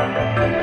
Música